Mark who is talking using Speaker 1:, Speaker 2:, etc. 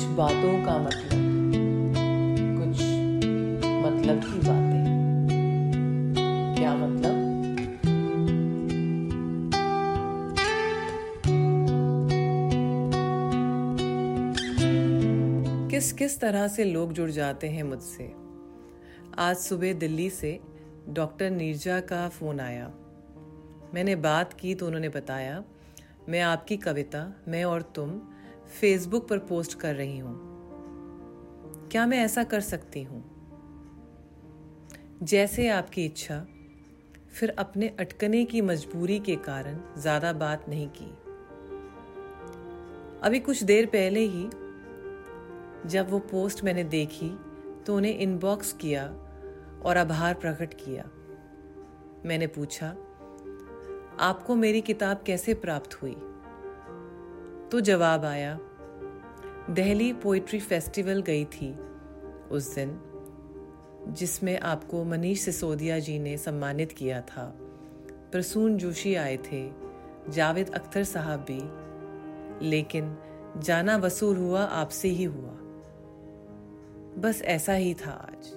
Speaker 1: बातों का मतलब कुछ मतलब की बातें। क्या मतलब? किस किस तरह से लोग जुड़ जाते हैं मुझसे? आज सुबह दिल्ली से डॉक्टर नीरजा का फ़ोन आया। मैंने बात की तो उन्होंने बताया, मैं आपकी कविता, मैं और तुम फेसबुक पर पोस्ट कर रही हूँ। क्या मैं ऐसा कर सकती हूँ? जैसे आपकी इच्छा, फिर अपने अटकने की मजबूरी के कारण ज़्यादा बात नहीं की। अभी कुछ देर पहले ही जब वो पोस्ट मैंने देखी तो उन्हें इनबॉक्स किया और आभार प्रकट किया। मैंने पूछा, आपको मेरी किताब कैसे प्राप्त हुई? तो जवाब आया दहली पोइट्री फेस्टिवल गई थी उस दिन, जिसमें आपको मनीष सिसोदिया जी ने सम्मानित किया था। प्रसून जोशी आए थे, जावेद अख्तर साहब भी, लेकिन जाना वसूल हुआ आपसे ही हुआ। बस ऐसा ही था आज।